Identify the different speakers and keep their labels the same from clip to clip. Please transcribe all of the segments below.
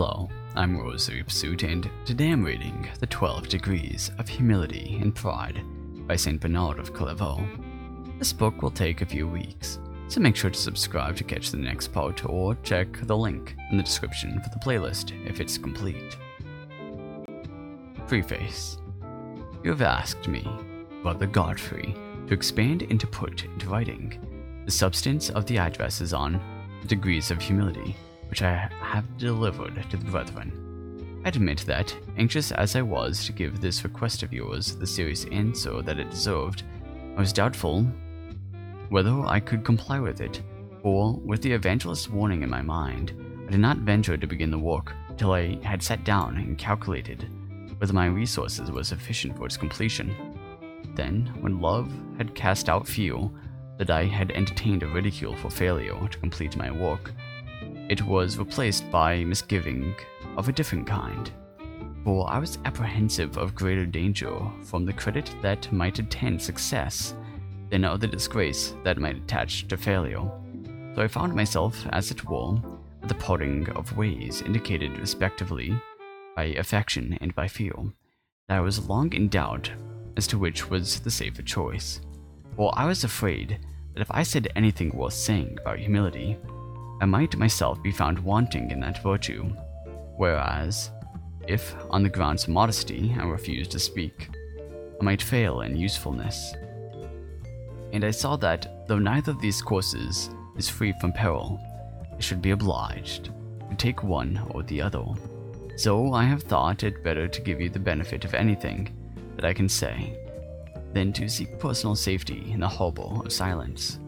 Speaker 1: Hello, I'm Rosary Pursuit, and today I'm reading The 12 Degrees of Humility and Pride by St. Bernard of Clairvaux. This book will take a few weeks, so make sure to subscribe to catch the next part or check the link in the description for the playlist if it's complete. Preface You have asked me, Brother Godfrey, to expand and to put into writing the substance of the addresses on the degrees of humility which I have delivered to the brethren. I admit that, anxious as I was to give this request of yours the serious answer that it deserved, I was doubtful whether I could comply with it, for, with the evangelist's warning in my mind, I did not venture to begin the work till I had sat down and calculated whether my resources were sufficient for its completion. Then, when love had cast out fear, that I had entertained a ridicule for failure to complete my work, it was replaced by misgiving of a different kind, for I was apprehensive of greater danger from the credit that might attend success than of the disgrace that might attach to failure. So I found myself, as it were, at the parting of ways indicated respectively by affection and by fear, that I was long in doubt as to which was the safer choice. For I was afraid that if I said anything worth saying about humility, I might myself be found wanting in that virtue, whereas, if, on the grounds of modesty, I refused to speak, I might fail in usefulness. And I saw that, though neither of these courses is free from peril, I should be obliged to take one or the other. So I have thought it better to give you the benefit of anything that I can say, than to seek personal safety in the harbor of silence.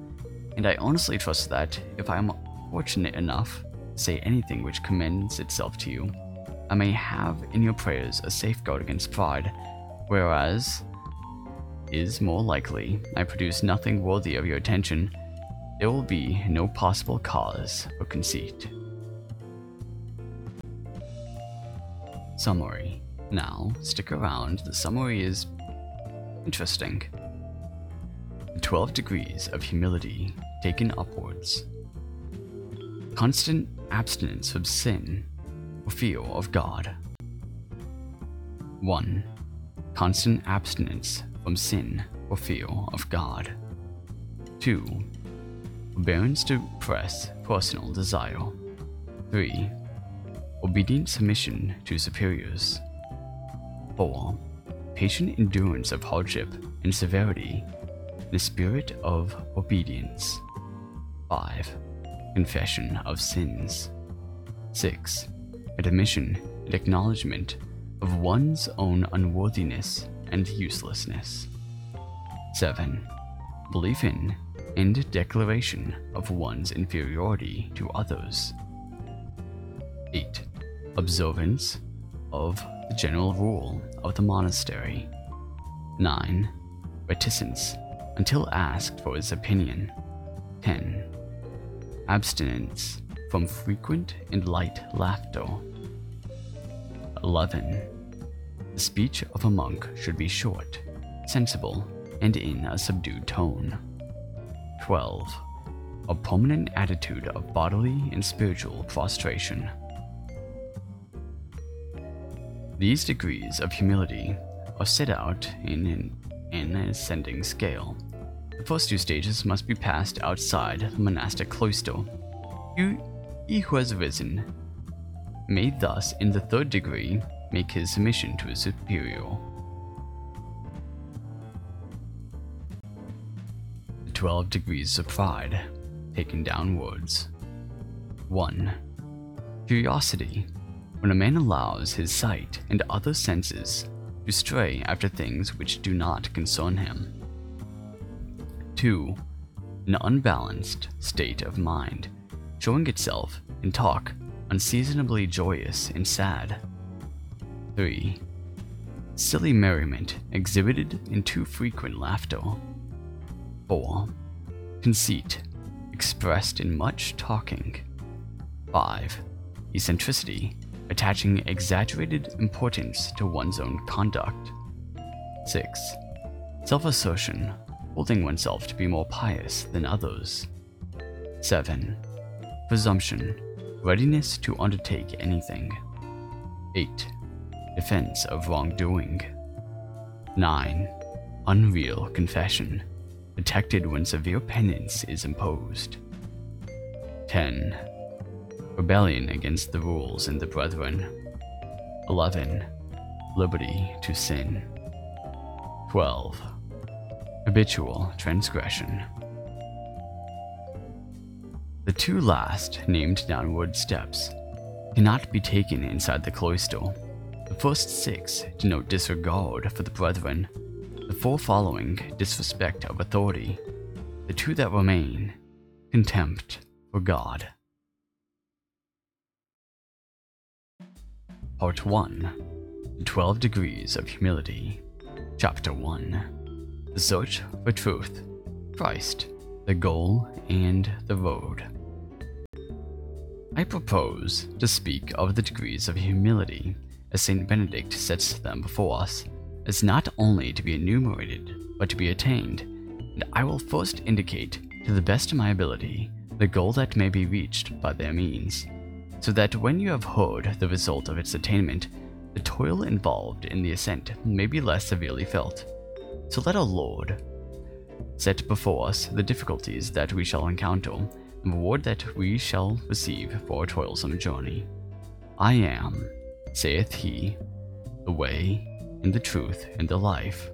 Speaker 1: And I honestly trust that, if I am fortunate enough to say anything which commends itself to you, I may have in your prayers a safeguard against pride, whereas is more likely I produce nothing worthy of your attention, there will be no possible cause for conceit. Summary. Now, stick around, the summary is interesting. The 12 degrees of humility taken upwards constant abstinence from sin or fear of God. 1. Constant abstinence from sin or fear of God. 2. Forbearance to repress personal desire. 3. Obedient submission to superiors. 4. Patient endurance of hardship and severity a spirit of obedience. 5 confession of sins. 6. Admission and acknowledgement of one's own unworthiness and uselessness. 7. Belief in and declaration of one's inferiority to others. 8. Observance of the general rule of the monastery. 9. Reticence until asked for his opinion. 10 abstinence from frequent and light laughter. 11. The speech of a monk should be short, sensible, and in a subdued tone. 12. A permanent attitude of bodily and spiritual prostration. These degrees of humility are set out in an, in an ascending scale the first two stages must be passed outside the monastic cloister. he who has risen may thus, in the third degree, make his submission to his superior. The twelve degrees of pride, taken downwards. 1. Curiosity, when a man allows his sight and other senses to stray after things which do not concern him. 2. An unbalanced state of mind, showing itself in talk unseasonably joyous and sad. 3. Silly merriment exhibited in too frequent laughter. 4. Conceit expressed in much talking. 5. Eccentricity attaching exaggerated importance to one's own conduct. 6. Self assertion holding oneself to be more pious than others. 7. Presumption, readiness to undertake anything. 8. Defense of wrongdoing. 9. Unreal confession, detected when severe penance is imposed. 10. Rebellion against the rules and the brethren. 11. Liberty to sin. 12. Habitual transgression. The two last named downward steps cannot be taken inside the cloister. The first six denote disregard for the brethren, the four following disrespect of authority, the two that remain contempt for God. Part 1 The 12 Degrees of Humility, Chapter 1 The Search for Truth, Christ, the Goal, and the Road. I propose to speak of the degrees of humility as St. Benedict sets them before us, as not only to be enumerated, but to be attained, and I will first indicate, to the best of my ability, the goal that may be reached by their means, so that when you have heard the result of its attainment, the toil involved in the ascent may be less severely felt. So let our Lord set before us the difficulties that we shall encounter, and the reward that we shall receive for our toilsome journey. I am, saith he, the way, and the truth, and the life.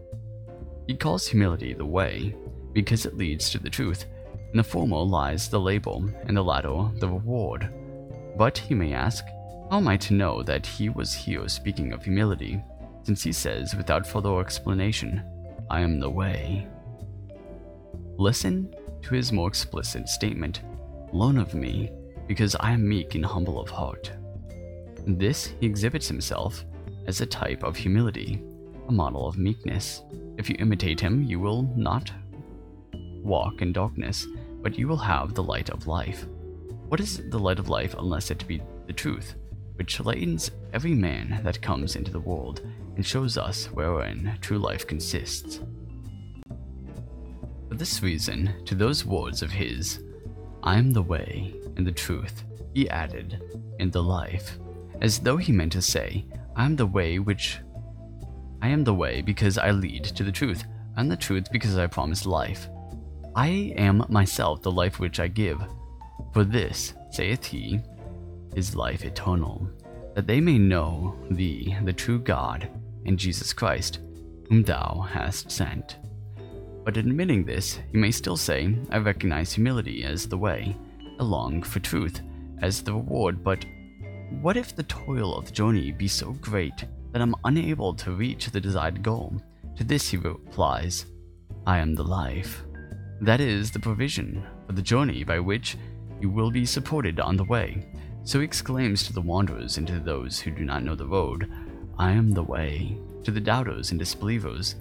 Speaker 1: He calls humility the way, because it leads to the truth. In the former lies the label, and the latter the reward. But he may ask, how am I to know that he was here speaking of humility, since he says without further explanation, I am the way? Listen to his more explicit statement Learn of me, because I am meek and humble of heart. In this, he exhibits himself as a type of humility, a model of meekness. If you imitate him, you will not walk in darkness, but you will have the light of life. What is the light of life unless it be the truth, which lightens every man that comes into the world and shows us wherein true life consists? For this reason, to those words of his, I am the way and the truth, he added, and the life, as though he meant to say, I am the way which I am the way because I lead to the truth, and the truth because I promise life. I am myself the life which I give. For this, saith he, is life eternal, that they may know thee, the true God, and Jesus Christ, whom thou hast sent. But admitting this, you may still say, I recognize humility as the way, I long for truth as the reward, but what if the toil of the journey be so great that I'm unable to reach the desired goal? To this he replies, I am the life. That is the provision for the journey by which you will be supported on the way. So he exclaims to the wanderers and to those who do not know the road, I am the way. To the doubters and disbelievers,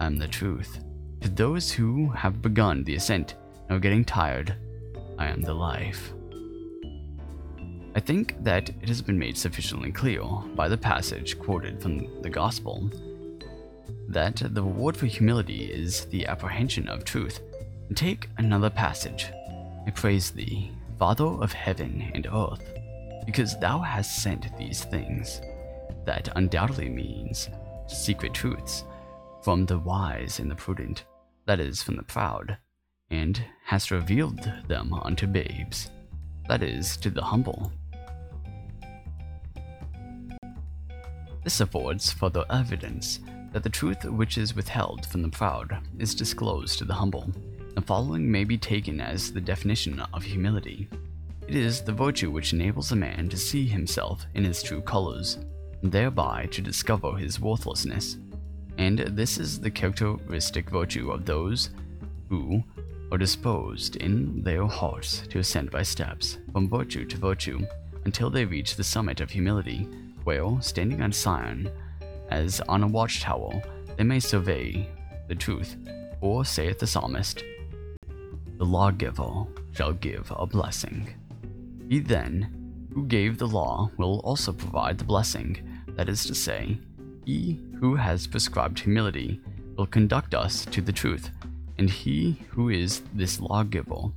Speaker 1: I am the truth. To those who have begun the ascent and are getting tired, I am the life. I think that it has been made sufficiently clear by the passage quoted from the Gospel that the reward for humility is the apprehension of truth. Take another passage. I praise thee, Father of heaven and earth, because thou hast sent these things. That undoubtedly means secret truths from the wise and the prudent that is, from the proud, and hast revealed them unto babes, that is, to the humble. This affords further evidence that the truth which is withheld from the proud is disclosed to the humble. The following may be taken as the definition of humility. It is the virtue which enables a man to see himself in his true colors, and thereby to discover his worthlessness and this is the characteristic virtue of those who are disposed in their hearts to ascend by steps from virtue to virtue until they reach the summit of humility, where, standing on Sion, as on a watchtower, they may survey the truth. Or saith the psalmist, The lawgiver shall give a blessing. He then, who gave the law, will also provide the blessing, that is to say, he who has prescribed humility will conduct us to the truth, and he who is this lawgiver,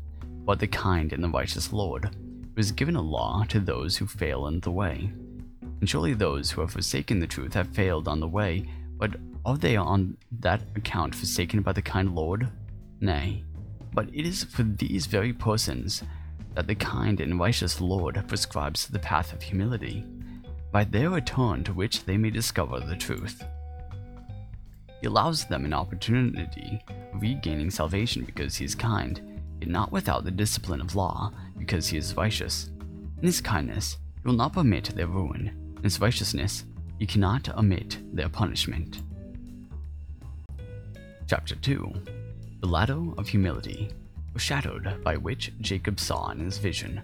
Speaker 1: but the kind and the righteous Lord, who has given a law to those who fail in the way. And surely those who have forsaken the truth have failed on the way, but are they on that account forsaken by the kind Lord? Nay, but it is for these very persons that the kind and righteous Lord prescribes the path of humility, by their return to which they may discover the truth. He allows them an opportunity of regaining salvation because he is kind, yet not without the discipline of law, because he is righteous. In his kindness, he will not permit their ruin. In his righteousness, he cannot omit their punishment. Chapter 2 The Ladder of Humility, foreshadowed by which Jacob saw in his vision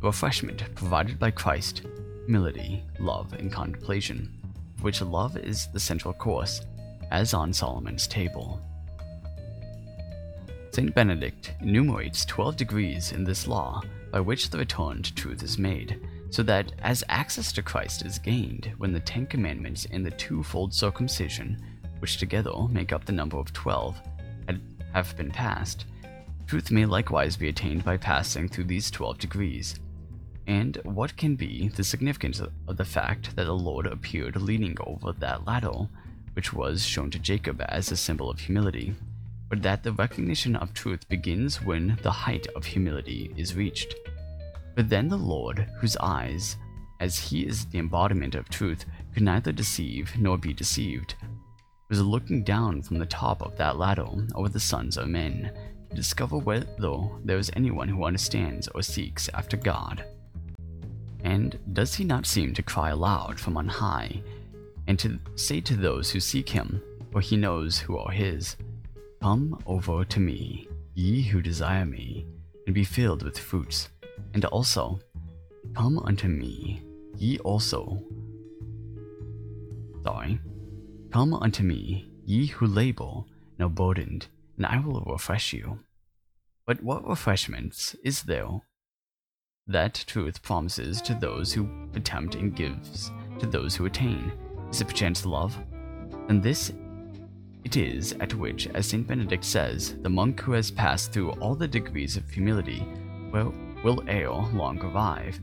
Speaker 1: the refreshment provided by Christ, humility, love, and contemplation, of which love is the central course, as on Solomon's table. Saint Benedict enumerates 12 degrees in this law by which the return to truth is made, so that as access to Christ is gained when the Ten Commandments and the twofold circumcision, which together make up the number of 12, have been passed, truth may likewise be attained by passing through these 12 degrees. And what can be the significance of the fact that the Lord appeared leaning over that ladder, which was shown to Jacob as a symbol of humility? but that the recognition of truth begins when the height of humility is reached. But then the Lord, whose eyes, as he is the embodiment of truth, could neither deceive nor be deceived, was looking down from the top of that ladder over the sons of men discover whether there is anyone who understands or seeks after God. And does he not seem to cry aloud from on high, and to say to those who seek him, for he knows who are his, Come over to me, ye who desire me, and be filled with fruits. And also, come unto me, ye also. Sorry. Come unto me, ye who labor and are burdened, and I will refresh you. But what refreshments is there that truth promises to those who attempt and gives to those who attain? Is it perchance love? And this it is at which, as St. Benedict says, the monk who has passed through all the degrees of humility will, will ere long arrive.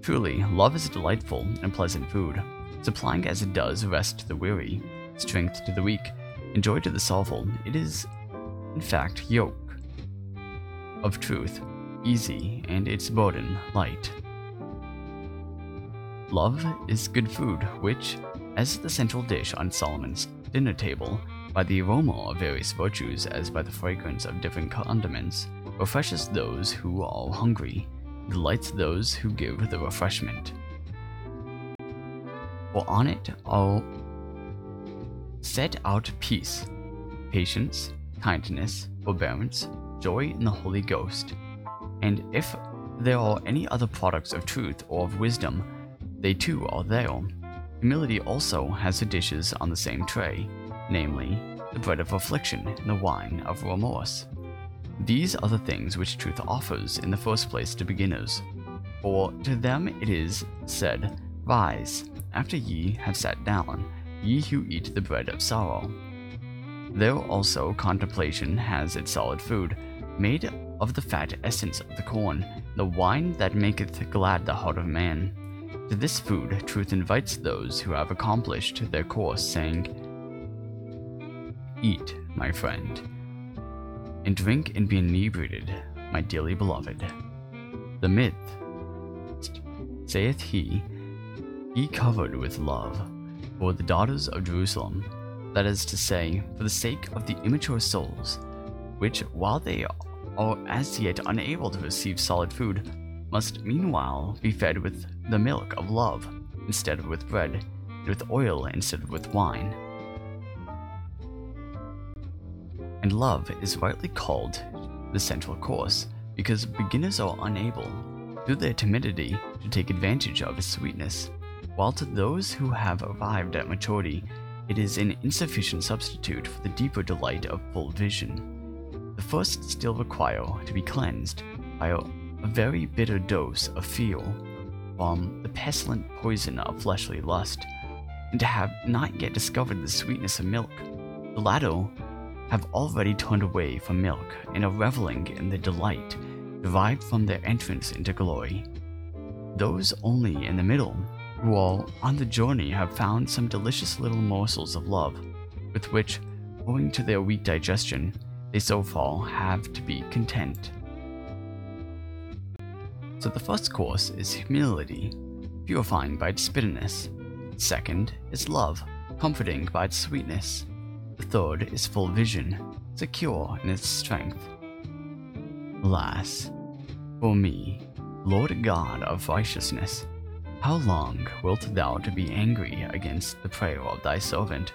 Speaker 1: Truly, love is a delightful and pleasant food, supplying as it does rest to the weary, strength to the weak, and joy to the sorrowful. It is, in fact, yoke of truth, easy, and its burden light. Love is good food, which, as the central dish on Solomon's dinner table, by the aroma of various virtues as by the fragrance of different condiments, refreshes those who are hungry, delights those who give the refreshment. For on it are set out peace, patience, kindness, forbearance, joy in the Holy Ghost. And if there are any other products of truth or of wisdom, they too are there. Humility also has the dishes on the same tray, namely, the bread of affliction and the wine of remorse. These are the things which truth offers in the first place to beginners. For to them it is said, Rise, after ye have sat down, ye who eat the bread of sorrow. There also contemplation has its solid food, made of the fat essence of the corn, the wine that maketh glad the heart of man. To this food truth invites those who have accomplished their course, saying, Eat, my friend, and drink and be inebriated, my dearly beloved. The myth, saith he, be covered with love for the daughters of Jerusalem, that is to say, for the sake of the immature souls, which, while they are as yet unable to receive solid food, must meanwhile be fed with the milk of love instead of with bread, and with oil instead of with wine. And love is rightly called the central course because beginners are unable, through their timidity, to take advantage of its sweetness, while to those who have arrived at maturity, it is an insufficient substitute for the deeper delight of full vision. The first still require to be cleansed by a, very bitter dose of feel from the pestilent poison of fleshly lust, and to have not yet discovered the sweetness of milk. The latter have already turned away from milk and are reveling in the delight derived from their entrance into glory. those only in the middle, who all on the journey have found some delicious little morsels of love, with which, owing to their weak digestion, they so far have to be content. So the first course is humility, purifying by its bitterness. Second is love, comforting by its sweetness. The third is full vision, secure in its strength. Alas, for me, Lord God of righteousness, how long wilt thou to be angry against the prayer of thy servant?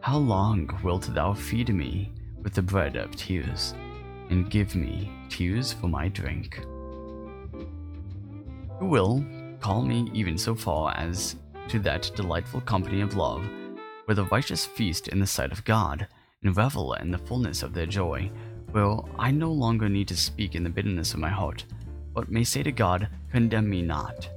Speaker 1: How long wilt thou feed me with the bread of tears, and give me tears for my drink? Who will call me even so far as to that delightful company of love, where the righteous feast in the sight of God, and revel in the fullness of their joy, where I no longer need to speak in the bitterness of my heart, but may say to God, Condemn me not.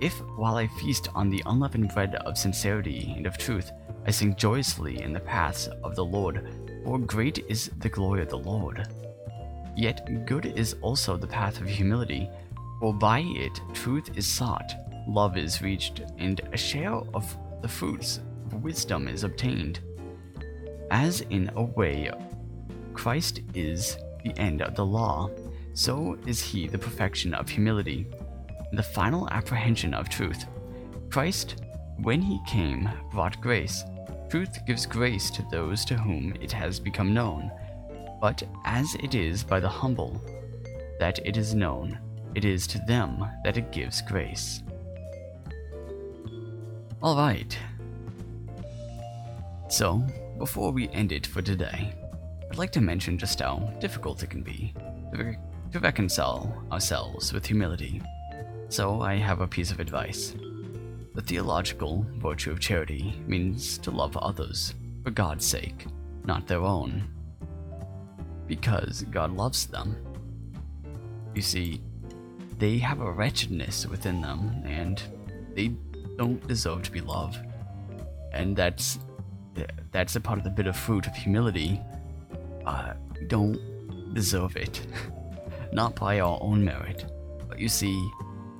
Speaker 1: If, while I feast on the unleavened bread of sincerity and of truth, I sing joyously in the paths of the Lord, for great is the glory of the Lord. Yet good is also the path of humility, for by it truth is sought, love is reached, and a share of the fruits of wisdom is obtained. As in a way, Christ is the end of the law, so is he the perfection of humility, the final apprehension of truth. Christ, when he came, brought grace. Truth gives grace to those to whom it has become known. But as it is by the humble that it is known, it is to them that it gives grace. Alright. So, before we end it for today, I'd like to mention just how difficult it can be to, to reconcile ourselves with humility. So, I have a piece of advice. The theological virtue of charity means to love others for God's sake, not their own. Because God loves them. You see, they have a wretchedness within them and they don't deserve to be loved. And that's that's a part of the bitter fruit of humility. Uh, don't deserve it. Not by our own merit. But you see,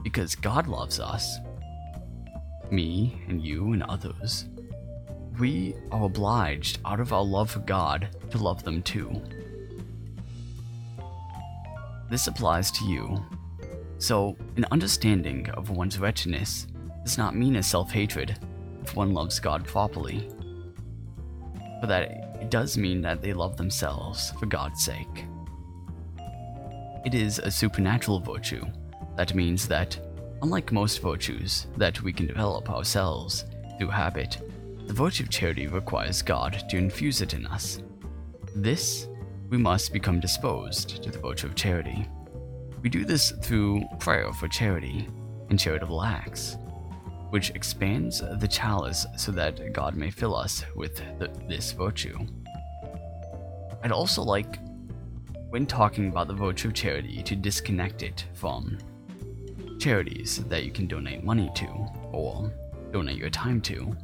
Speaker 1: because God loves us, me and you and others, we are obliged, out of our love for God, to love them too. This applies to you so, an understanding of one's wretchedness does not mean a self hatred if one loves God properly, but that it does mean that they love themselves for God's sake. It is a supernatural virtue. That means that, unlike most virtues that we can develop ourselves through habit, the virtue of charity requires God to infuse it in us. This, we must become disposed to the virtue of charity. We do this through prayer for charity and charitable acts, which expands the chalice so that God may fill us with the, this virtue. I'd also like, when talking about the virtue of charity, to disconnect it from charities that you can donate money to or donate your time to.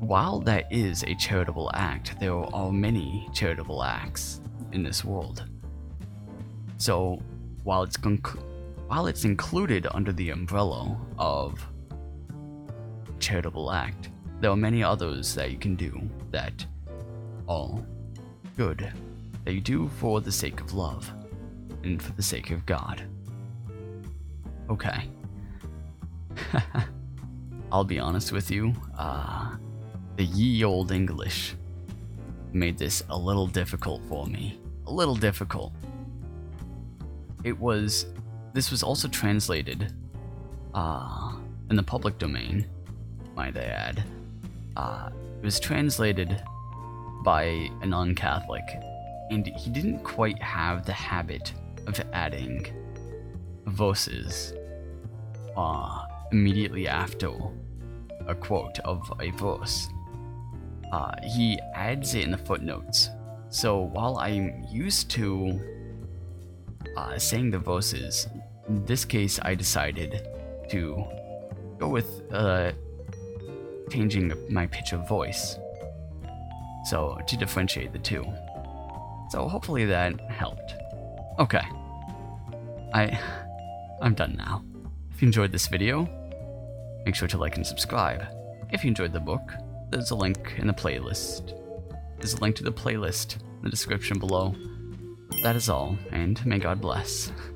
Speaker 1: While that is a charitable act, there are many charitable acts in this world. So while it's conc- while it's included under the umbrella of charitable act, there are many others that you can do that are good, that you do for the sake of love and for the sake of God. Okay. I'll be honest with you, uh, the ye old English made this a little difficult for me. A little difficult it was this was also translated uh, in the public domain, might I add. Uh, it was translated by a non Catholic, and he didn't quite have the habit of adding verses uh, immediately after a quote of a verse. Uh, he adds it in the footnotes. So while I'm used to uh, saying the voices. In this case, I decided to go with uh, changing my pitch of voice. So, to differentiate the two. So, hopefully that helped. Okay. I I'm done now. If you enjoyed this video, make sure to like and subscribe. If you enjoyed the book, there's a link in the playlist. There's a link to the playlist in the description below. That is all, and may God bless.